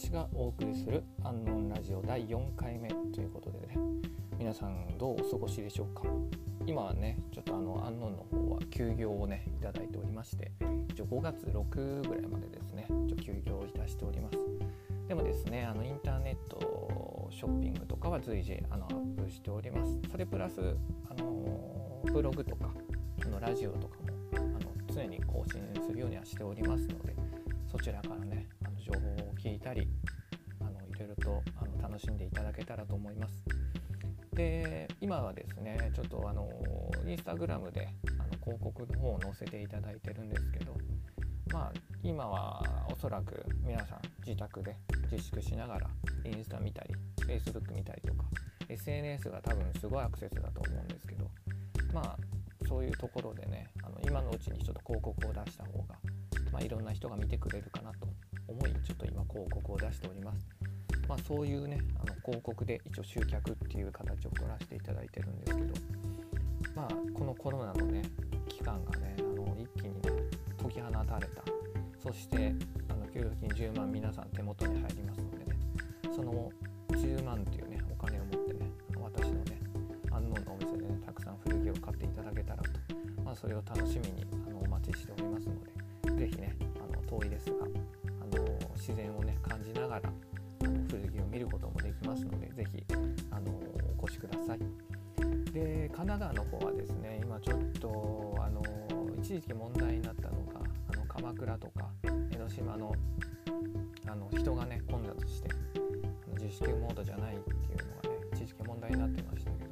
友流しがお送りするアンノンラジオ第4回目ということでね皆さんどうお過ごしでしょうか？今はねちょっとあのアンノンの方は休業をねいただいておりまして一応5月6ぐらいまでですねちょ休業いたしております。でもですねあのインターネットショッピングとかは随時あのアップしております。それプラスあのブログとかあのラジオとかもあの常に更新するようにはしておりますのでそちらからね聞いたりあのいろいろとあの楽しんでいただけたらと思います。で今はですねちょっとあのインスタグラムであの広告の方を載せていただいてるんですけどまあ今はおそらく皆さん自宅で自粛しながらインスタ見たり Facebook 見たりとか SNS が多分すごいアクセスだと思うんですけどまあそういうところでねあの今のうちにちょっと広告を出した方が、まあ、いろんな人が見てくれるかなと思いちょっと今広告を出しております。まあ、そういうねあの広告で一応集客っていう形を取らせていただいてるんですけどまあこのコロナのね期間がねあの一気にね解き放たれたそしてあの給付金10万皆さん手元に入りますのでねその10万っていうねお金を持ってね私のね安納のお店でねたくさん古着を買っていただけたらと、まあ、それを楽しみにあのお待ちしておりますので是非ねあの遠いですが自然をね感じながらあの古着を見ることもできますので是非あのお越しください。で神奈川の方はですね今ちょっとあの一時期問題になったのがあの鎌倉とか江ノ島のあの人がね混雑してあの自粛モードじゃないっていうのがね一時期問題になってましたけど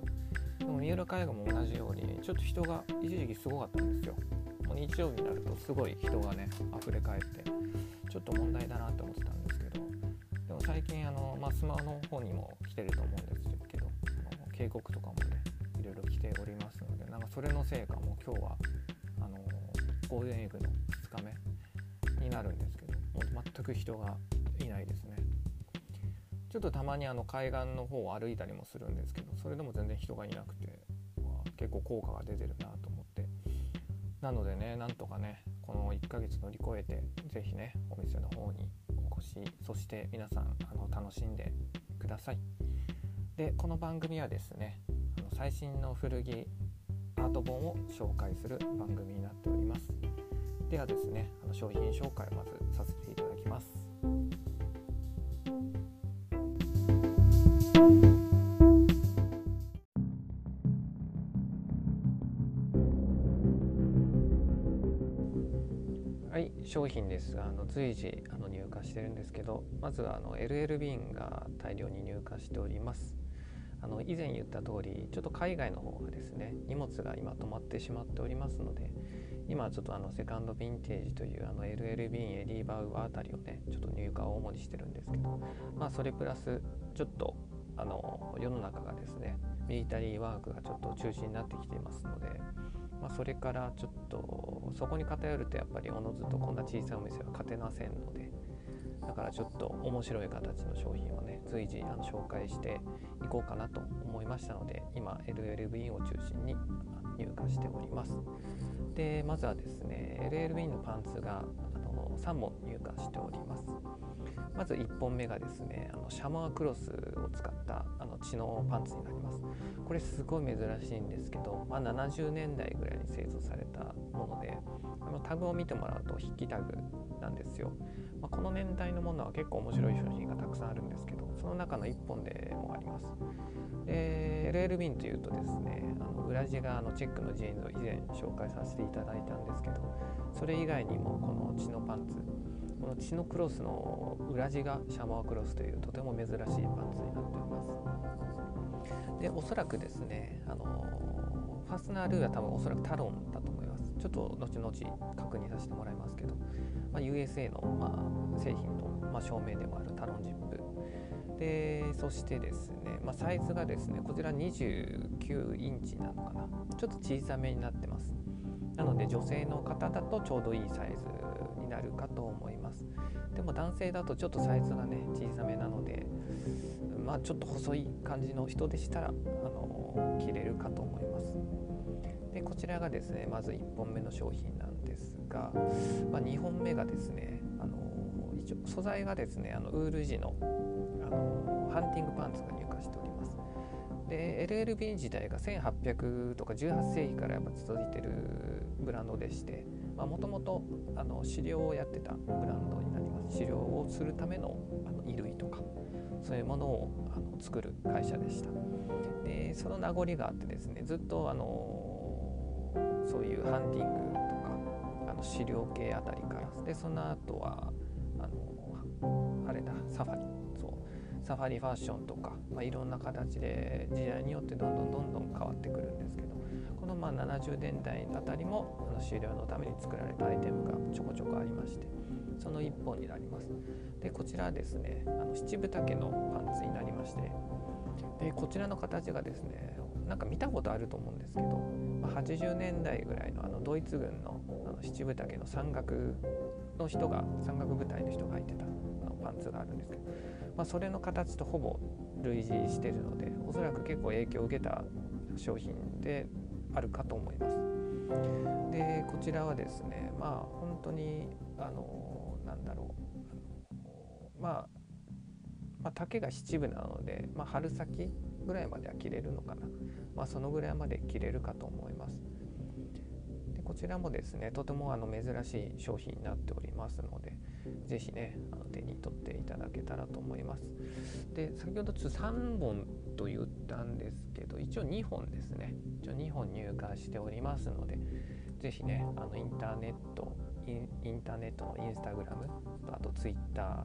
でも三浦海岸も同じようにちょっと人が一時期すごかったんですよもう日曜日になるとすごい人がね溢れ返ってちょっと問題だなって思ってたんですけどでも最近あの、まあ、スマホの方にも来てると思うんですけど警告とかもねいろいろ来ておりますのでなんかそれのせいかも今日はあのゴールデンウィークの2日目になるんですけどもう全く人がいないですね。ちょっとたまにあの海岸の方を歩いたりもするんですけどそれでも全然人がいなくて、結構効果が出てるなと思って。なのでねなんとかねこの1ヶ月乗り越えて是非ねお店の方にお越しそして皆さんあの楽しんでください。でこの番組はですねあの最新の古着アート本を紹介する番組になっております。ではですねあの商品紹介をまずさせていただきます。商品です。があの随時あの入荷してるんですけどまずはあの LL 便が大量に入荷しております。あの以前言った通りちょっと海外の方がですね荷物が今止まってしまっておりますので今ちょっとあのセカンドヴィンテージというあの LL ビンエリーバウアーあたりをねちょっと入荷を主にしてるんですけどまあそれプラスちょっとあの世の中がですねミリタリーワークがちょっと中心になってきていますので、まあ、それからちょっとそこに偏るとやっぱりおのずとこんな小さいお店は勝てませんのでだからちょっと面白い形の商品をね随時あの紹介していこうかなと思いましたので今 LLB を中心に入荷しております。でまずはですね LLB のパンツがあの3本入荷しております。まず1本目がですねあのシャマークロスを使ったあの血のパンツになります。これすごい珍しいんですけど、まあ、70年代ぐらいに製造されたものであのタグを見てもらうと筆記タグなんですよ、まあ、この年代のものは結構面白い商品がたくさんあるんですけどその中の1本でもあります。で LL ビンというとですねあの裏地があのチェックのジーンズを以前紹介させていただいたんですけどそれ以外にもこの血のパンツの血のクロスの裏地がシャマークロスというとても珍しいパンツになっております。でおそらくですねあのファスナールーは多分おそらくタロンだと思います。ちょっと後々確認させてもらいますけど、まあ、USA の、まあ、製品の、まあ、証明でもあるタロンジップ。でそしてですね、まあ、サイズがですねこちら29インチなのかな。ちょっと小さめになってます。なので女性の方だとちょうどいいサイズになるかと思いますでも男性だとちょっとサイズがね小さめなのでまあ、ちょっと細い感じの人でしたらあの着れるかと思います。でこちらがですねまず1本目の商品なんですが、まあ、2本目がですねあの一応素材がですねあのウール地のあのハンティングパンツが入荷して。で LLB 自体が1800とか18世紀からやっぱ続いてるブランドでしてもともと狩猟をやってたブランドになります。狩猟をするためのあの衣類とかそういうものをあの作る会社でした。でその名残があってですねずっとあのそういうハンティングとかあの狩猟系あたりから。でその後はあのあれだサファリ。サファリファッションとか、まあ、いろんな形で時代によってどんどんどんどん変わってくるんですけどこのまあ70年代あたりもあの狩猟のために作られたアイテムがちょこちょこありましてその1本になります。でこちらですねあの七分丈のパンツになりましてでこちらの形がですねなんか見たことあると思うんですけど、まあ、80年代ぐらいのあのドイツ軍のあの七分丈の山岳の人が山岳部隊の人が履いてたあのパンツがあるんですけど、まあ、それの形とほぼ類似してるのでおそらく結構影響を受けた商品であるかと思います。でこちらはですねまあ本当にあのなんだろう、まあ、まあ丈が七分なので、まあ、春先ぐらいまでは着れるのかな、まあ、そのぐらいまで着れるかと思います。でこちらもですねとてもあの珍しい商品になっておりますので是非ねあの手に取っていただけたらと思います。で先ほどちょっと3本と言ったんですけど一応2本ですね一応2本入荷しておりますので是非ねあのインターネットインターネットのインスタグラムあとツイッター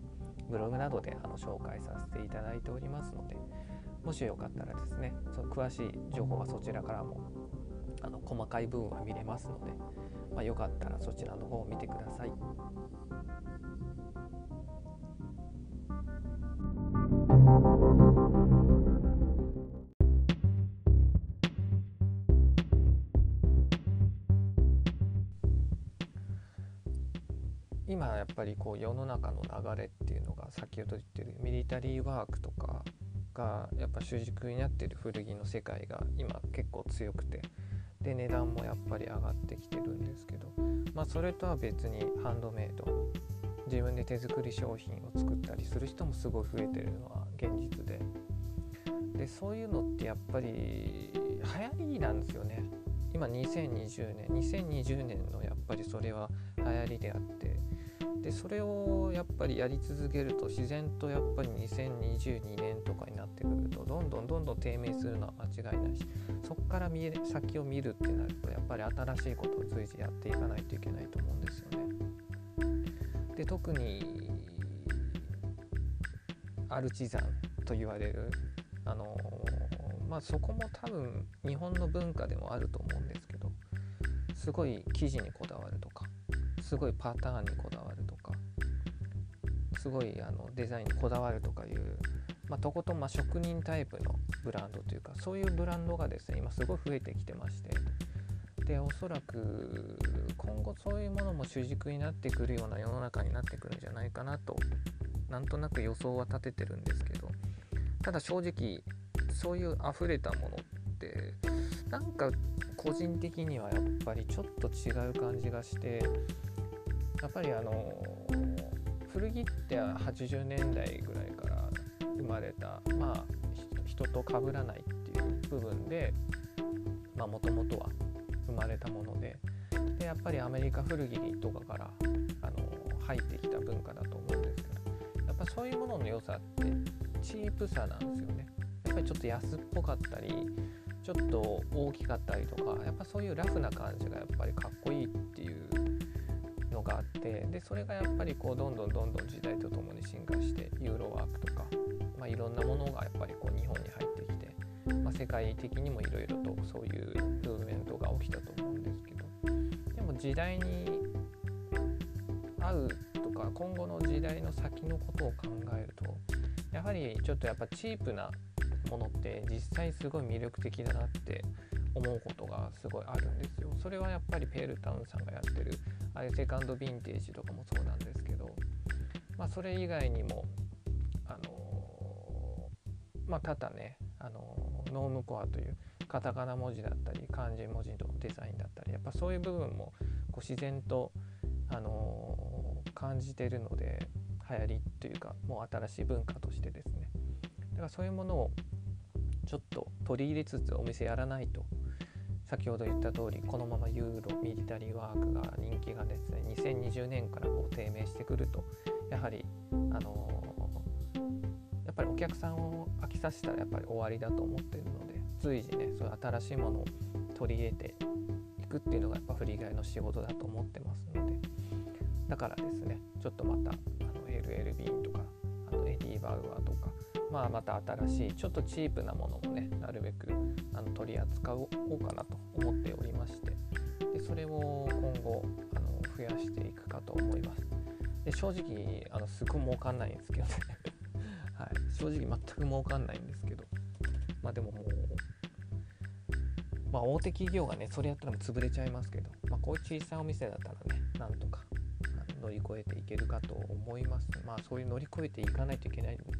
ブログなどであの紹介させていただいておりますのでもしよかったらですねその詳しい情報はそちらからもあの細かい部分は見れますので、まあ、よかったらそちらの方を見てください。やっぱりこう世の中の流れっていうのが先ほど言ってるミリタリーワークとかがやっぱ主軸になってる古着の世界が今結構強くてで値段もやっぱり上がってきてるんですけどまあそれとは別にハンドメイド自分で手作り商品を作ったりする人もすごい増えてるのは現実ででそういうのってやっぱり流行りなんですよね。今2020年2020年のやっぱりそれは流行りであってでそれをやっぱりやり続けると自然とやっぱり2022年とかになってくるとどんどんどんどん低迷するのは間違いないしそこから見え先を見るってなるとやっぱり新しいことを随時やっていかないといけないと思うんですよね。で特にアルチザンと言われるあのまあそこも多分日本の文化でもあると思うんですけどすごい生地にこだわるとかすごいパターンにこだわるすごいあのデザインにこだわるとかいう、まあ、とことんま職人タイプのブランドというかそういうブランドがですね今すごい増えてきてまして。でおそらく今後そういうものも主軸になってくるような世の中になってくるんじゃないかなとなんとなく予想は立ててるんですけど。ただ正直そういう溢れたものってなんか個人的にはやっぱりちょっと違う感じがしてやっぱりあの古着って80年代ぐらいから生まれたまあ人と被らないっていう部分でもともとは生まれたものででやっぱりアメリカ古着とかからあの入ってきた文化だと思うんですけどやっぱそういうものの良さってチープさなんですよね。やっぱりちょっと安っぽかったりちょっと大きかったりとかやっぱそういうラフな感じがやっぱりかっこいいっていうのがあってでそれがやっぱりこうどんどんどんどん時代とともに進化してユーロワークとか、まあ、いろんなものがやっぱりこう日本に入ってきて、まあ、世界的にもいろいろとそういうムーブメントが起きたと思うんですけどでも時代に合うとか今後の時代の先のことを考えるとやはりちょっとやっぱチープなものって実際すごい魅力的だなって思うことがすごいあるんですよ。それはやっぱりペールタウンさんがやってるああいうセカンドヴィンテージとかもそうなんですけど、まあ、それ以外にも、あのまあ、ただねあのノームコアというカタカナ文字だったり漢字文字のデザインだったりやっぱそういう部分もこう自然と、あの感じてるので流行りというかもう新しい文化としてですねだからそういうものをちょっと取り入れつつお店やらないと先ほど言った通りこのままユーロミリタリーワークが人気がですね2020年からこう低迷してくるとやはりあのやっぱりお客さんを飽きさせたらやっぱり終わりだと思ってるので随時ねそういう新しいものを取り入れていくっていうのがやっぱ古着屋の仕事だと思ってますのでだからですねちょっとまたあの LL ビーンとかあの Eddie Bauer とかまあ、また新しいちょっとチープなものもねなるべく扱おうかなと思っておりましてでそれを今後あの増やしていくかと思います。で正直あのすごい儲かんないんですけどね。はい、正直全く儲かんないんですけど。まあでももうまあ大手企業がねそれやったらも潰れちゃいますけど、まあ、こういう小さいお店だったらねなんとか乗り越えていけるかと思います、まあそういう乗り越えていかないといけないのでね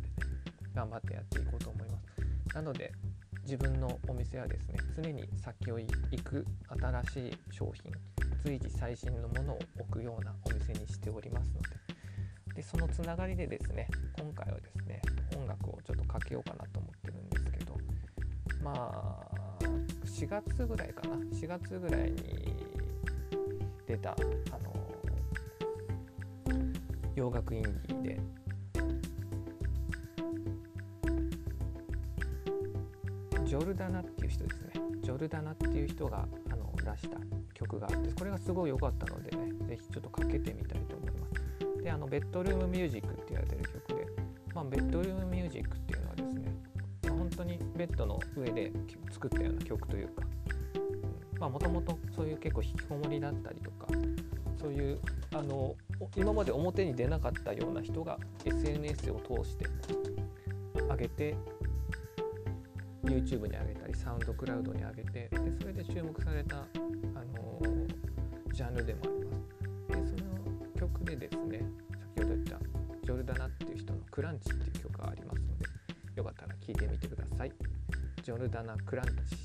頑張ってやっていこうと思います。なので自分のお店はですね常に先を行く新しい商品随時最新のものを置くようなお店にしておりますのででそのつながりでですね今回はですね音楽をちょっとかけようかなと思ってるんですけどまあ4月ぐらいかな4月ぐらいに出たあの洋楽インディーでジョルダナっていう人ですね。ジョルダナっていう人があの出した曲があってこれがすごい良かったのでね是非ちょっとかけてみたいと思います。であのベッドルームミュージックって言われてる曲で、まあ、ベッドルームミュージックっていうのはですね、まあ、本当にベッドの上で作ったような曲というかもともとそういう結構引きこもりだったりとかそういうあの今まで表に出なかったような人が SNS を通して上げて YouTube に上げたりサウンドクラウドに上げてでそれで注目された、あのー、ジャンルでもあります。でその曲でですね先ほど言ったジョルダナっていう人の「クランチ」っていう曲がありますのでよかったら聴いてみてください。ジョルダナ・クランチ。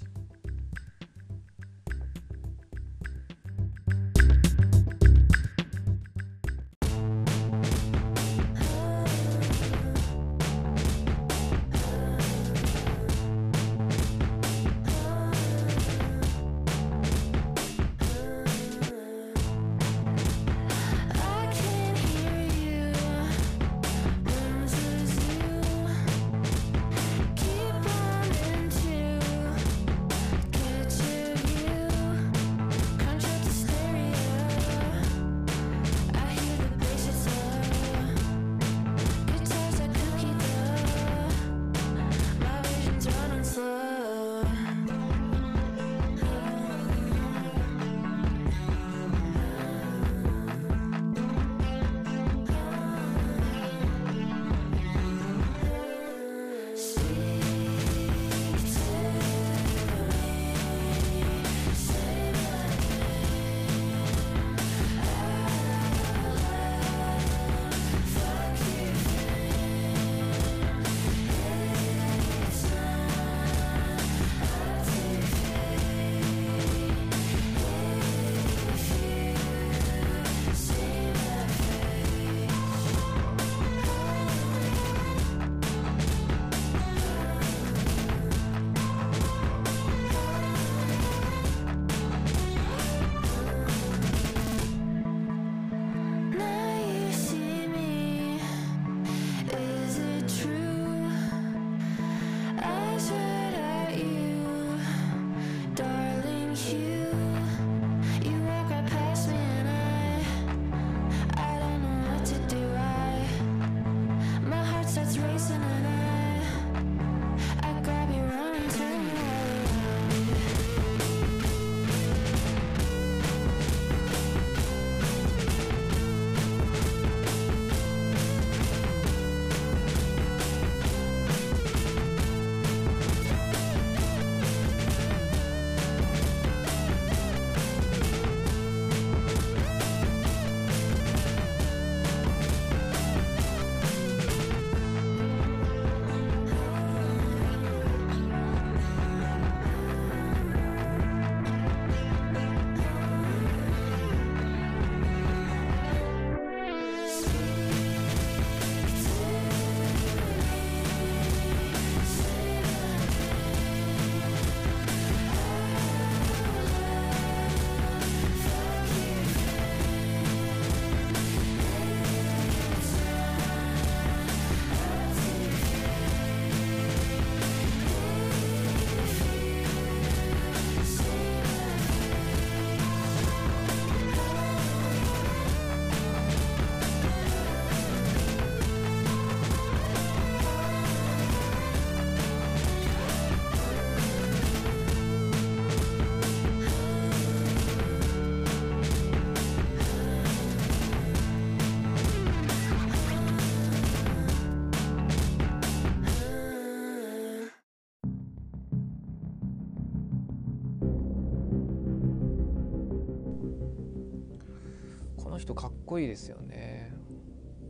いいですよね。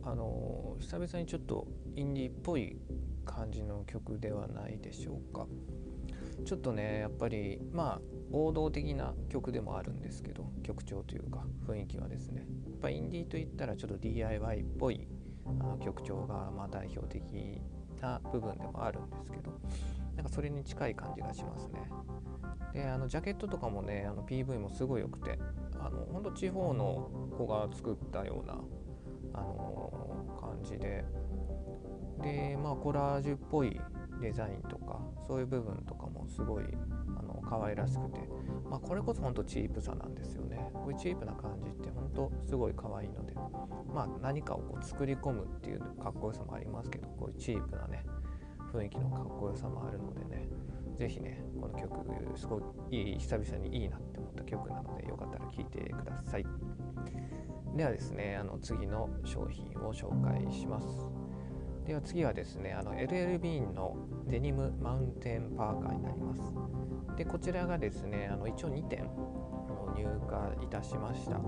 あの久々にちょっとインディーっぽい感じの曲ではないでしょうか。ちょっとねやっぱりまあ王道的な曲でもあるんですけど曲調というか雰囲気はですね。やっぱインディーといったらちょっと DIY っぽいあ曲調がまあ代表的な部分でもあるんですけどなんかそれに近い感じがしますね。であのジャケットとかもねあの PV もすごい良くてあの本当地方の子が作ったようなあの感じで。でまあコラージュっぽいデザインとかそういう部分とかもすごいあの可愛らしくて、まあ、これこそ本当チープさなんですよね。こういうチープな感じって本当すごい可愛いので、まあ、何かをこう作り込むっていうかっこよさもありますけどこういうチープなね雰囲気のかっこよさもあるのでね。是非ね曲すごい久々にいいなって思った曲なのでよかったら聴いてください。ではですねあの次の商品を紹介します。では次はですねあの LL ビーンのデニムマウンテンパーカーになります。でこちらがですねあの一応2点入荷いたしました。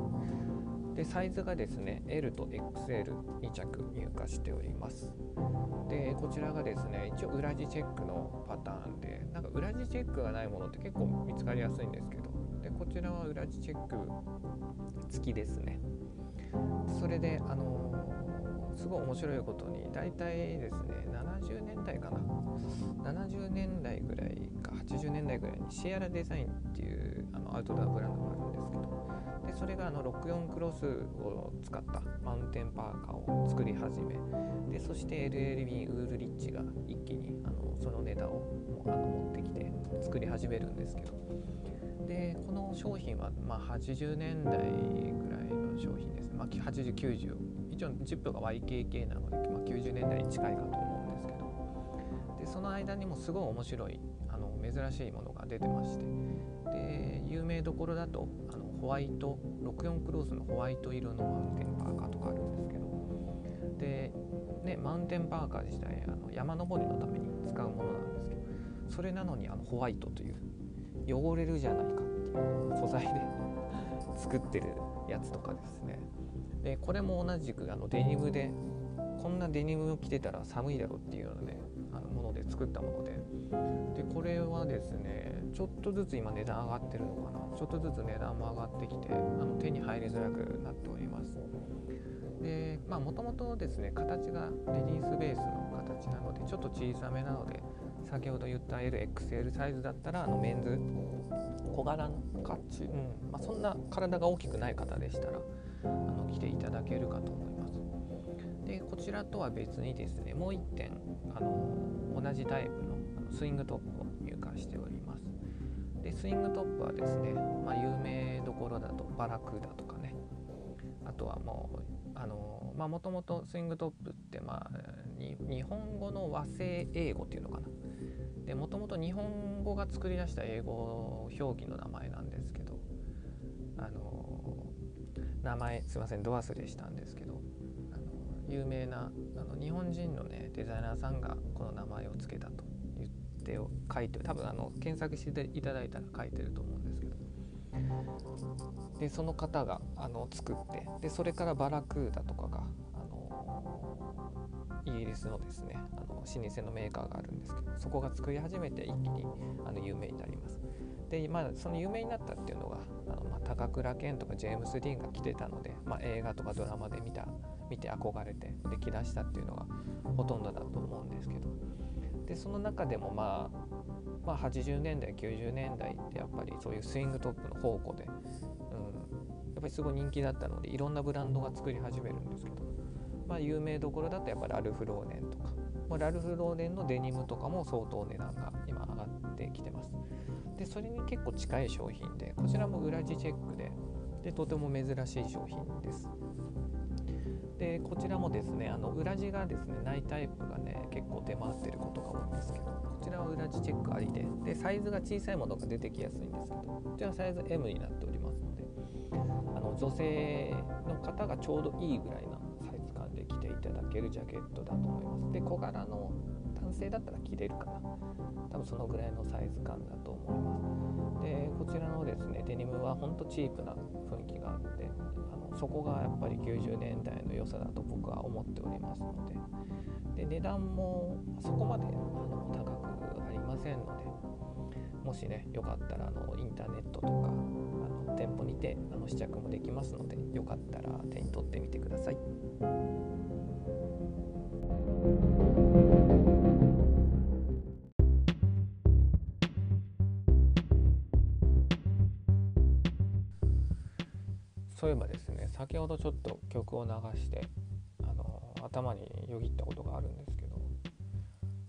でサイズがですね L と XL2 着入荷しております。でこちらがですね一応裏地チェックの裏地チェックがないものって結構見つかりやすいんですけど。でこちらは裏地チェック付きですね。それであのー、すごい面白いことに大体ですね70年代かな。70年代ぐらい80年代ぐらいにシエラデザインっていうあのアウトドアブランドがあるんですけどでそれがあの64クロスを使ったマウンテンパーカーを作り始めでそして LLB ウールリッチが一気にあのそのネタをあの持ってきて作り始めるんですけどでこの商品はまあ80年代ぐらいの商品ですね、まあ、8090一応ジップが YKK なので、まあ、90年代に近いかと思うんですけどでその間にもすごい面白い珍しいものが出てまして。で有名どころだとあのホワイト64クロースのホワイト色のマウンテンパーカーとかあるんですけど。で、ね、マウンテンパーカー自体あの山登りのために使うものなんですけど。それなのにあのホワイトという汚れるじゃないかっていう素材で 作ってるやつとかですね。でこれも同じくあのデニムでこんなデニムを着てたら寒いだろうっていうようなねあのもので作ったもので。でこれはですねちょっとずつ今値段上がってるのかな。ちょっとずつ値段も上がってきてあの手に入りづらくなっております。でまあもともとですね形がレディースベースの形なのでちょっと小さめなので先ほど言った LXL サイズだったらあのメンズ小柄の甲冑、うん。まあ、そんな体が大きくない方でしたらあの着ていただけるかと思います。でこちらとは別にですねもう1点あの同じタイプのスイングトップを入荷しております。でスイングトップはですね、まあ、有名どころだとバラクーダとかね。あとはもうあのまあもともとスイングトップってまあ日本語の和製英語っていうのかな。でもともと日本語が作り出した英語表記の名前なんですけどあの名前すいませんド忘れしたんですけど有名なあの日本人のねデザイナーさんがこの名前を付けたと。って書いて多分あの検索していただいたら書いてると思うんですけど。でその方があの作ってでそれからバラクーダとかがイギリスのですねあの老舗のメーカーがあるんですけどそこが作り始めて一気にあの有名になります。でまあその有名になったっていうのがあの、まあ、高倉健とかジェームス・ディーンが着てたので、まあ、映画とかドラマで見た見て憧れてで着出したっていうのがほとんどだと思うんですけど。でその中でもまあまあ、80年代90年代ってやっぱりそういうスイングトップの宝庫で、うん、やっぱりすごい人気だったのでいろんなブランドが作り始めるんですけどまあ、有名どころだとやっぱラルフ・ローレンとか、まあ、ラルフ・ローレンのデニムとかも相当値段が今上がってきてます。で、それに結構近い商品で、こちらも裏地チェックで、でとても珍しい商品です。でこちらもですねあの裏地がですねないタイプがね結構出回ってることが多いんですけどこちらは裏地チェックありででサイズが小さいものが出てきやすいんですけどこちらはサイズ M になっておりますのであの女性の方がちょうどいいぐらいなただけるジャケットだと思います。で小柄の男性だったら着れるかな。多分そのぐらいのサイズ感だと思います。でこちらのですねデニムはほんとチープな雰囲気があってそこがやっぱり90年代の良さだと僕は思っておりますのでで値段もそこまであの高くありませんのでもしねよかったらあのインターネットとかあの店舗にてあの試着もできますのでよかったら手に取ってみてください。先ほどちょっと曲を流してあの頭によぎったことがあるんですけど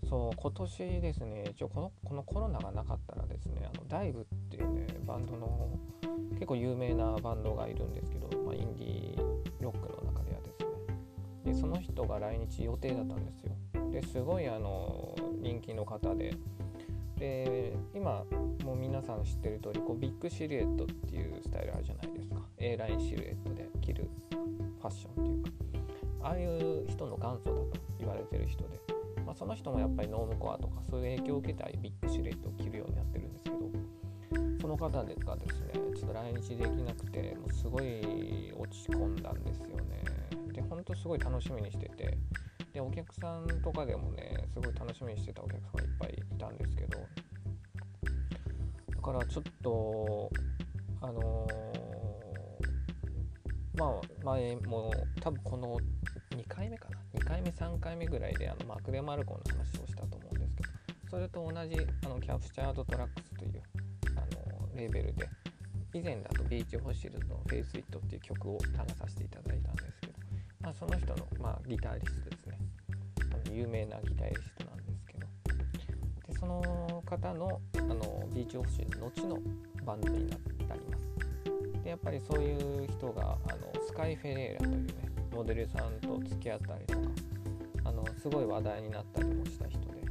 そう今年ですね一応このこのコロナがなかったらですねあのダイブっていうねバンドの結構有名なバンドがいるんですけど、まあ、インディーロックの中ではですね。でその人が来日予定だったんですよ。ですごいあの人気の方で。で今もう皆さん知ってる通りこりビッグシルエットっていうスタイルあるじゃないですか。A ラインシルエットで。着るファッションっていうかああいう人の元祖だと言われてる人で、まあ、その人もやっぱりノームコアとかそういう影響を受けたビッグシルエットを着るようになってるんですけどその方がですねちょっと来日できなくてもうすごい落ち込んだんですよね。でほんとすごい楽しみにしててでお客さんとかでもねすごい楽しみにしてたお客さんがいっぱいいたんですけどだからちょっとあのー、まあ前も多分この2回目かな。2回目3回目ぐらいであの Mac DeMarco の話をしたと思うんですけどそれと同じあの Captured Tracks というあのレーベルで以前だと Beach Fossils の「フェイス・イット」っていう曲を流させていただいたんですけど、まあ、その人の、まあ、ギタリストですね。あの有名なギタリストなんですけど。でその方のあのビーチオフシーズ後のバンドになりますでやっぱりそういう人があのスカイ・フェレーラというねモデルさんと付き合ったりとかあのすごい話題になったりもした人で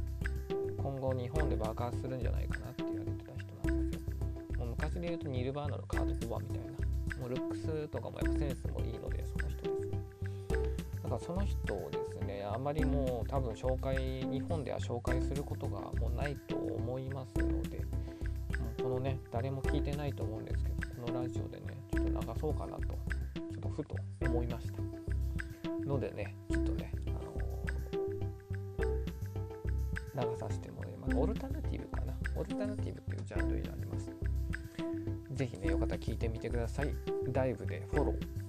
今後日本で爆発するんじゃないかなって言われてた人なんですよ。もう昔で言うとニルバーナのカード・コバみたいなもうルックスとかもやっぱセンスもいいのでその人ですね。だからその人をですねあまりもう多分紹介日本では紹介することがもうないと思いますのでこのね誰も聞いてないと思うんですけどこのラジオでね流そうかなとちょっとふと思いました。のでねちょっとね、あのー、流させてもらいます。オルタナティブかな。オルタナティブっていうジャンルになります。是非ねよかったら聞いてみてください。ダイブでフォロー。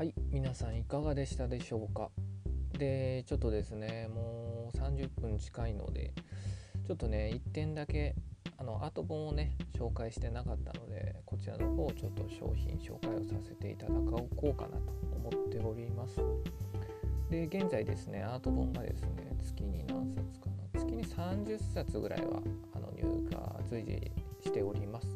はい皆さんいかがでしたでしょうか？でちょっとですねもう30分近いのでちょっとね1点だけあのアート本をね紹介してなかったのでこちらの方をちょっと商品紹介をさせていただこうかなと思っております。で現在ですねアート本がですね月に何冊かな？月に30冊ぐらいはあの入荷随時しております。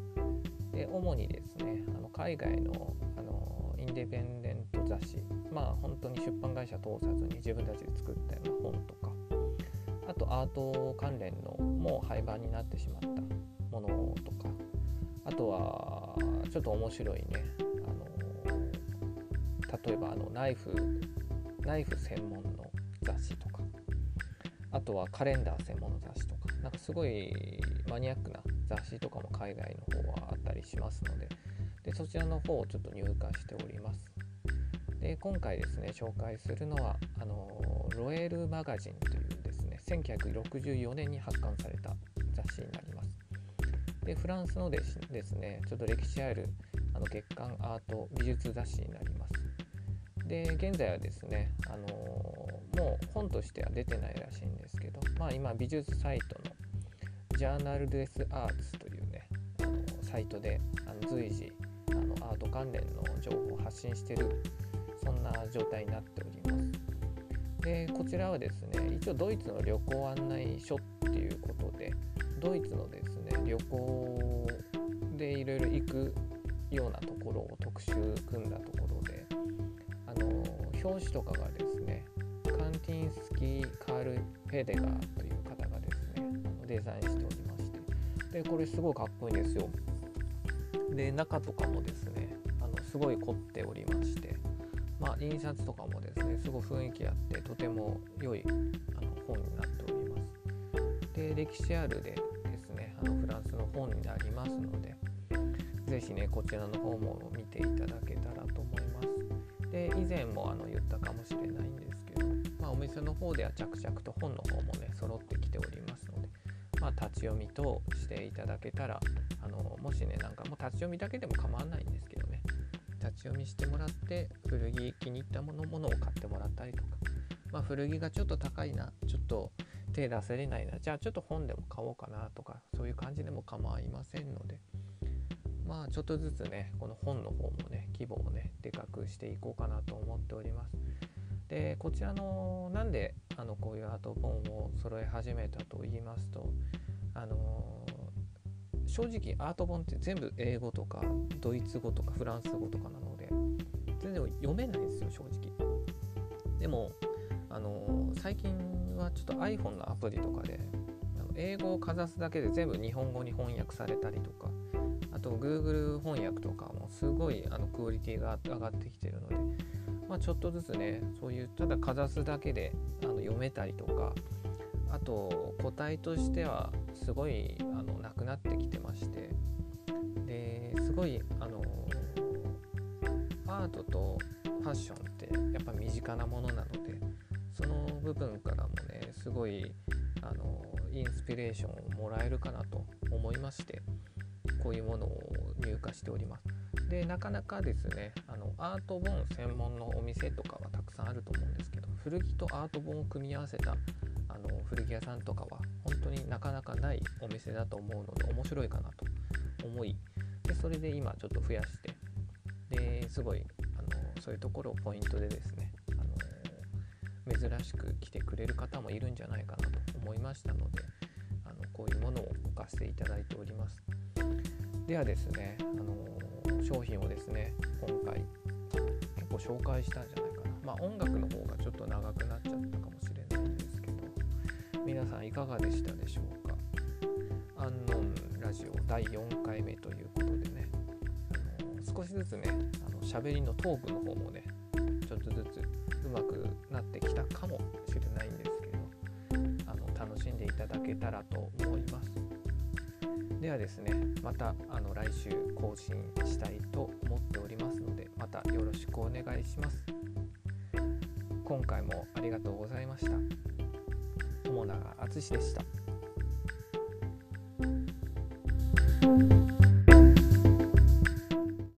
で主にですねあの海外のあのインデペンデ雑誌。まあ本当に出版会社通さずに自分たちで作ったような本とか。あとアート関連のもう廃盤になってしまったものとか。あとはちょっと面白いね。あの例えばあのナイフナイフ専門の雑誌とか。あとはカレンダー専門の雑誌とか。なんかすごいマニアックな雑誌とかも海外の方はあったりしますので。でそちらの方をちょっと入荷しております。で今回ですね紹介するのはあのロエルマガジンというですね1964年に発刊された雑誌になります。でフランスのですねちょっと歴史あるあの月刊アート美術雑誌になります。で現在はですね、あのもう本としては出てないらしいんですけど、まあ、今美術サイトのジャーナルデスアーツというねあのサイトであの随時あのアート関連の情報を発信してるそんな状態になっております。でこちらはですね一応ドイツの旅行案内所っていうことでドイツのですね旅行でいろいろ行くようなところを特集組んだところであの表紙とかがですねカンティンスキー・カール・フェデガーという方がですねデザインしておりましてでこれすごいかっこいいんですよ。で中とかもですねあのすごい凝っておりましてまあ印刷とかもですねすごい雰囲気あってとても良いあの本になっております。で歴史あるでですねあのフランスの本になりますので是非ねこちらの方も見ていただけたらと思います。で以前もあの言ったかもしれないんですけど、まあ、お店の方では着々と本の方もね揃ってきておりますのでまあ、立ち読みとしていただけたらあのもしねなんかもう立ち読みだけでも構わないんですけど立ち読みしてもらって古着気に入ったものものを買ってもらったりとか、まあ、古着がちょっと高いなちょっと手出せれないなじゃあちょっと本でも買おうかなとかそういう感じでも構いませんので。まあちょっとずつねこの本の方もね規模をねでかくしていこうかなと思っております。でこちらのなんであのこういうアート本を揃え始めたと言いますとあの正直アート本って全部英語とかドイツ語とかフランス語とかなので全然読めないんですよ正直。でもあの最近はちょっと iPhone のアプリとかで英語をかざすだけで全部日本語に翻訳されたりとかあと Google 翻訳とかもすごいあのクオリティが上がってきてるのでまあ、ちょっとずつねそういうただかざすだけであの読めたりとかあと個体としてはすごいってましてですごいあのアートとファッションってやっぱ身近なものなのでその部分からもねすごいあのインスピレーションをもらえるかなと思いましてこういうものを入荷しております。でなかなかですねあのアート本専門のお店とかはたくさんあると思うんですけど古着とアート本を組み合わせたあの古着屋さんとかは当になかなかないお店だと思うので面白いかなと思いでそれで今ちょっと増やしてですごいあのそういうところをポイントでですねあの珍しく来てくれる方もいるんじゃないかなと思いましたのであのこういうものを置かせていただいております。ではですねあの商品をですね今回結構紹介したんじゃないかな。まあ音楽の方がちょっと長くなっちゃった皆さんいかがでしたでしょうか？アンノンラジオ第4回目ということでね。少しずつねあの喋りのトークの方もねちょっとずつうまくなってきたかもしれないんですけどあの楽しんでいただけたらと思います。ではですねまたあの来週更新したいと思っておりますのでまたよろしくお願いします。今回もありがとうございました。ーナー淳でした。